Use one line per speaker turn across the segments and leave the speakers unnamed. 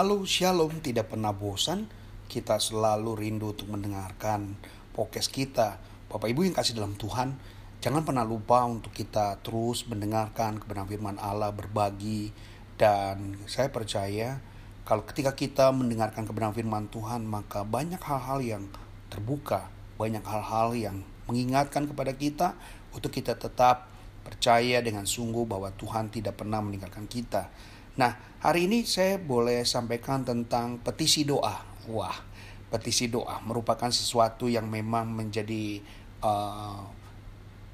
Halo Shalom, tidak pernah bosan? Kita selalu rindu untuk mendengarkan podcast kita. Bapak Ibu yang kasih dalam Tuhan, jangan pernah lupa untuk kita terus mendengarkan kebenaran firman Allah, berbagi. Dan saya percaya kalau ketika kita mendengarkan kebenaran firman Tuhan, maka banyak hal-hal yang terbuka, banyak hal-hal yang mengingatkan kepada kita untuk kita tetap percaya dengan sungguh bahwa Tuhan tidak pernah meninggalkan kita Nah, hari ini saya boleh sampaikan tentang petisi doa. Wah, petisi doa merupakan sesuatu yang memang menjadi uh,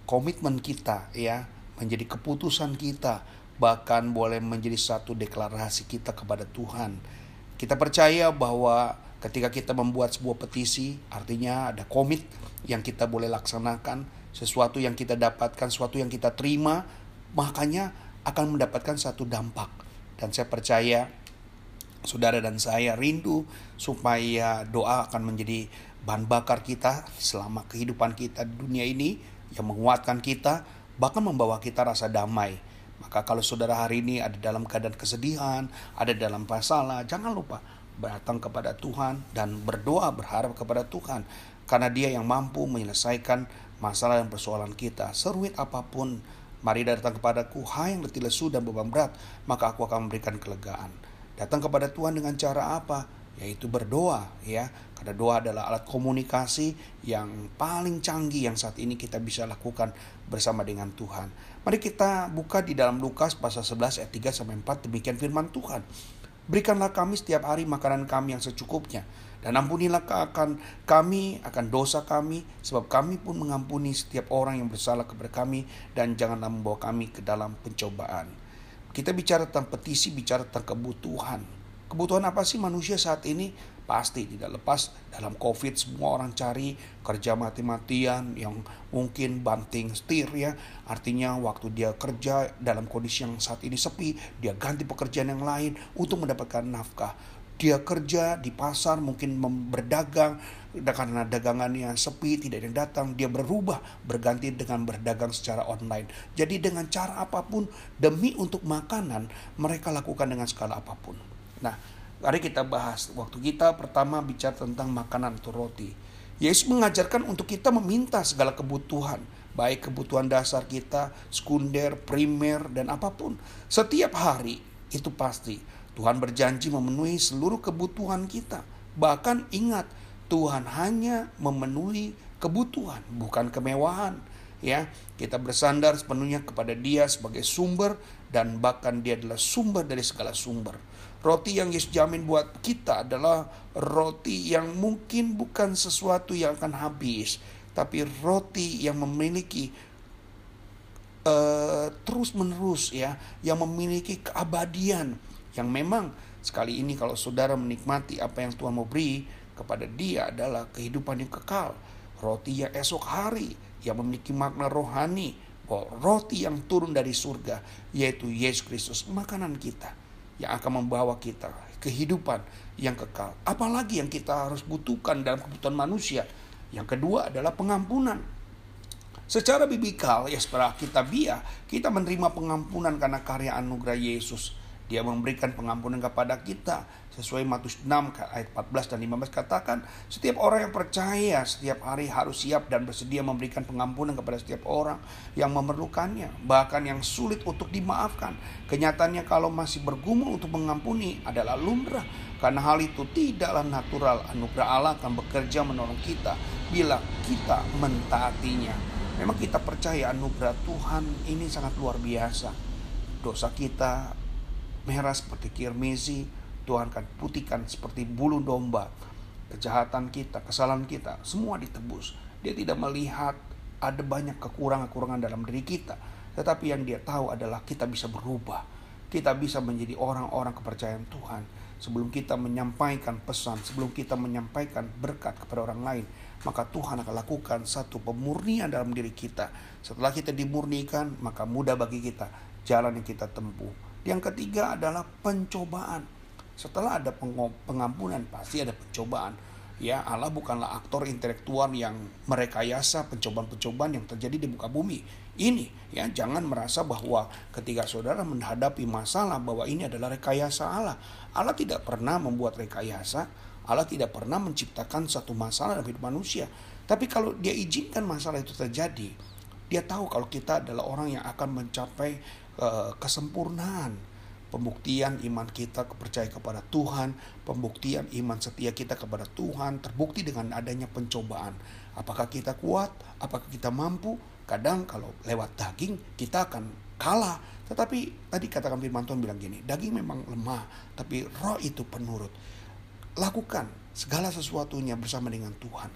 komitmen kita ya, menjadi keputusan kita, bahkan boleh menjadi satu deklarasi kita kepada Tuhan. Kita percaya bahwa ketika kita membuat sebuah petisi, artinya ada komit yang kita boleh laksanakan, sesuatu yang kita dapatkan, sesuatu yang kita terima, makanya akan mendapatkan satu dampak dan saya percaya saudara dan saya rindu supaya doa akan menjadi bahan bakar kita selama kehidupan kita di dunia ini yang menguatkan kita bahkan membawa kita rasa damai. Maka kalau saudara hari ini ada dalam keadaan kesedihan, ada dalam masalah, jangan lupa datang kepada Tuhan dan berdoa berharap kepada Tuhan karena Dia yang mampu menyelesaikan masalah dan persoalan kita seruit apa pun Mari datang kepadaku, hai yang letih lesu dan beban berat, maka aku akan memberikan kelegaan. Datang kepada Tuhan dengan cara apa? Yaitu berdoa, ya. Karena doa adalah alat komunikasi yang paling canggih yang saat ini kita bisa lakukan bersama dengan Tuhan. Mari kita buka di dalam Lukas pasal 11 ayat 3 sampai 4 demikian firman Tuhan. Berikanlah kami setiap hari makanan kami yang secukupnya dan ampunilah akan kami akan dosa kami, sebab kami pun mengampuni setiap orang yang bersalah kepada kami, dan janganlah membawa kami ke dalam pencobaan. Kita bicara tentang petisi, bicara tentang kebutuhan. Kebutuhan apa sih manusia saat ini? Pasti tidak lepas dalam COVID semua orang cari kerja mati-matian yang mungkin banting setir ya. Artinya waktu dia kerja dalam kondisi yang saat ini sepi, dia ganti pekerjaan yang lain untuk mendapatkan nafkah dia kerja di pasar mungkin berdagang karena dagangannya sepi tidak ada yang datang dia berubah berganti dengan berdagang secara online jadi dengan cara apa pun demi untuk makanan mereka lakukan dengan skala apa pun nah mari kita bahas waktu kita pertama bicara tentang makanan atau roti Yesus mengajarkan untuk kita meminta segala kebutuhan baik kebutuhan dasar kita sekunder primer dan apa pun setiap hari itu pasti Tuhan berjanji memenuhi seluruh kebutuhan kita. Bahkan ingat, Tuhan hanya memenuhi kebutuhan, bukan kemewahan. Ya, kita bersandar sepenuhnya kepada Dia sebagai sumber dan bahkan Dia adalah sumber dari segala sumber. Roti yang Yesus jamin buat kita adalah roti yang mungkin bukan sesuatu yang akan habis, tapi roti yang memiliki uh, terus menerus ya, yang memiliki keabadian, yang memang sekali ini kalau saudara menikmati apa yang Tuhan mau beri kepada dia adalah kehidupan yang kekal. Roti yang esok hari yang memiliki makna rohani. Bahwa roti yang turun dari surga yaitu Yesus Kristus makanan kita yang akan membawa kita kehidupan yang kekal. Apalagi yang kita harus butuhkan dalam kebutuhan manusia. Yang kedua adalah pengampunan. Secara biblikal ya kita biar kita menerima pengampunan karena karya anugerah Yesus dia memberikan pengampunan kepada kita. Sesuai Matius 6 ayat 14 dan 15 katakan, setiap orang yang percaya setiap hari harus siap dan bersedia memberikan pengampunan kepada setiap orang yang memerlukannya, bahkan yang sulit untuk dimaafkan. Kenyataannya kalau masih bergumul untuk mengampuni adalah lumrah, karena hal itu tidaklah natural. Anugerah Allah akan bekerja menolong kita bila kita mentaatinya. Memang kita percaya anugerah Tuhan ini sangat luar biasa. Dosa kita merah seperti kirmizi, Tuhan akan putihkan seperti bulu domba. Kejahatan kita, kesalahan kita, semua ditebus. Dia tidak melihat ada banyak kekurangan-kekurangan dalam diri kita. Tetapi yang dia tahu adalah kita bisa berubah. Kita bisa menjadi orang-orang kepercayaan Tuhan. Sebelum kita menyampaikan pesan, sebelum kita menyampaikan berkat kepada orang lain, maka Tuhan akan lakukan satu pemurnian dalam diri kita. Setelah kita dimurnikan, maka mudah bagi kita jalan yang kita tempuh yang ketiga adalah pencobaan. Setelah ada pengampunan pasti ada pencobaan. Ya, Allah bukanlah aktor intelektual yang merekayasa pencobaan-pencobaan yang terjadi di muka bumi. Ini ya, jangan merasa bahwa ketika saudara menghadapi masalah bahwa ini adalah rekayasa Allah. Allah tidak pernah membuat rekayasa, Allah tidak pernah menciptakan satu masalah dalam hidup manusia. Tapi kalau dia izinkan masalah itu terjadi, dia tahu kalau kita adalah orang yang akan mencapai uh, kesempurnaan pembuktian iman kita percaya kepada Tuhan, pembuktian iman setia kita kepada Tuhan terbukti dengan adanya pencobaan. Apakah kita kuat? Apakah kita mampu? Kadang kalau lewat daging kita akan kalah. Tetapi tadi katakan firman Tuhan bilang gini, daging memang lemah, tapi roh itu penurut. Lakukan segala sesuatunya bersama dengan Tuhan.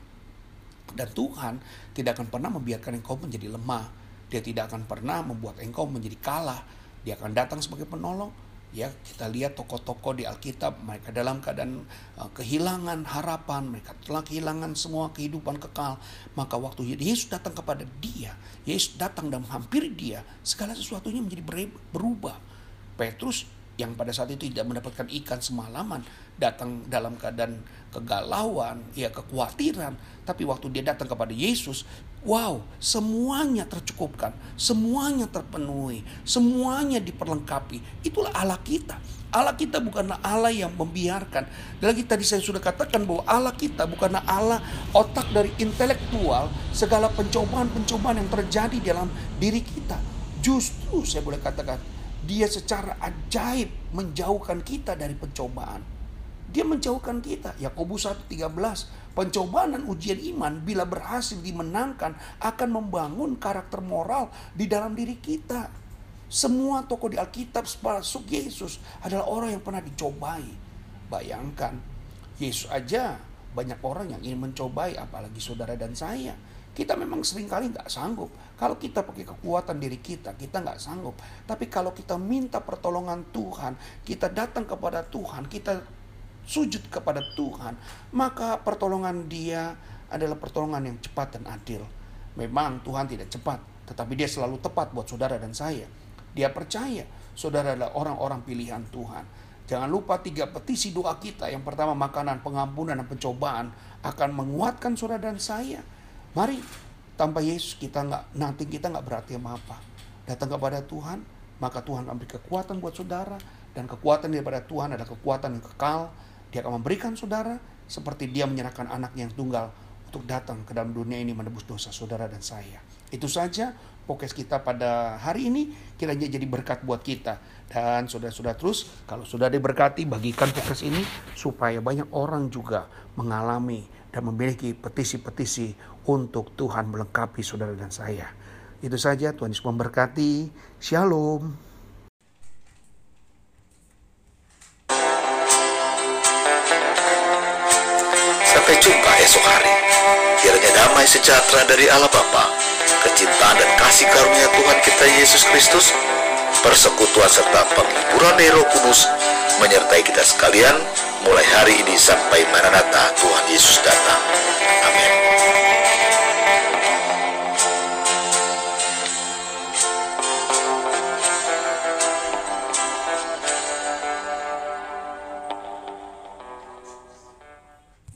Dan Tuhan tidak akan pernah membiarkan engkau menjadi lemah. Dia tidak akan pernah membuat engkau menjadi kalah dia akan datang sebagai penolong. Ya, kita lihat tokoh-tokoh di Alkitab mereka dalam keadaan uh, kehilangan harapan, mereka telah kehilangan semua kehidupan kekal. Maka waktu Yesus datang kepada dia, Yesus datang dan menghampiri dia, segala sesuatunya menjadi berubah. Petrus yang pada saat itu tidak mendapatkan ikan semalaman datang dalam keadaan kegalauan, ya kekhawatiran, tapi waktu dia datang kepada Yesus, wow, semuanya tercukupkan, semuanya terpenuhi, semuanya diperlengkapi. Itulah Allah kita. Allah kita bukanlah Allah yang membiarkan. Lagi tadi saya sudah katakan bahwa Allah kita bukanlah Allah otak dari intelektual segala pencobaan-pencobaan yang terjadi dalam diri kita. Justru saya boleh katakan dia secara ajaib menjauhkan kita dari pencobaan. Dia menjauhkan kita. Yakobus 1:13, pencobaan dan ujian iman bila berhasil dimenangkan akan membangun karakter moral di dalam diri kita. Semua tokoh di Alkitab termasuk Yesus adalah orang yang pernah dicobai. Bayangkan, Yesus aja banyak orang yang ingin mencobai apalagi saudara dan saya. Kita memang sering kali nggak sanggup. Kalau kita pakai kekuatan diri kita, kita nggak sanggup. Tapi kalau kita minta pertolongan Tuhan, kita datang kepada Tuhan, kita sujud kepada Tuhan, maka pertolongan dia adalah pertolongan yang cepat dan adil. Memang Tuhan tidak cepat, tetapi dia selalu tepat buat saudara dan saya. Dia percaya saudara adalah orang-orang pilihan Tuhan. Jangan lupa tiga petisi doa kita. Yang pertama makanan, pengampunan, dan pencobaan akan menguatkan saudara dan saya Mari tanpa Yesus kita nggak nanti kita nggak berarti apa-apa. Datang kepada Tuhan, maka Tuhan akan beri kekuatan buat saudara dan kekuatan daripada Tuhan adalah kekuatan yang kekal. Dia akan memberikan saudara seperti dia menyerahkan anak yang tunggal untuk datang ke dalam dunia ini menebus dosa saudara dan saya. Itu saja podcast kita pada hari ini kiranya jadi berkat buat kita. Dan saudara-saudara terus kalau sudah diberkati bagikan podcast ini supaya banyak orang juga mengalami dan memiliki petisi-petisi untuk Tuhan melengkapi saudara dan saya. Itu saja Tuhan Yesus memberkati. Shalom.
Sampai jumpa esok hari. Kiranya damai sejahtera dari Allah Bapa, kecintaan dan kasih karunia Tuhan kita Yesus Kristus, persekutuan serta penghiburan Roh Kudus menyertai kita sekalian mulai hari ini sampai Maranatha Tuhan Yesus datang. Amin.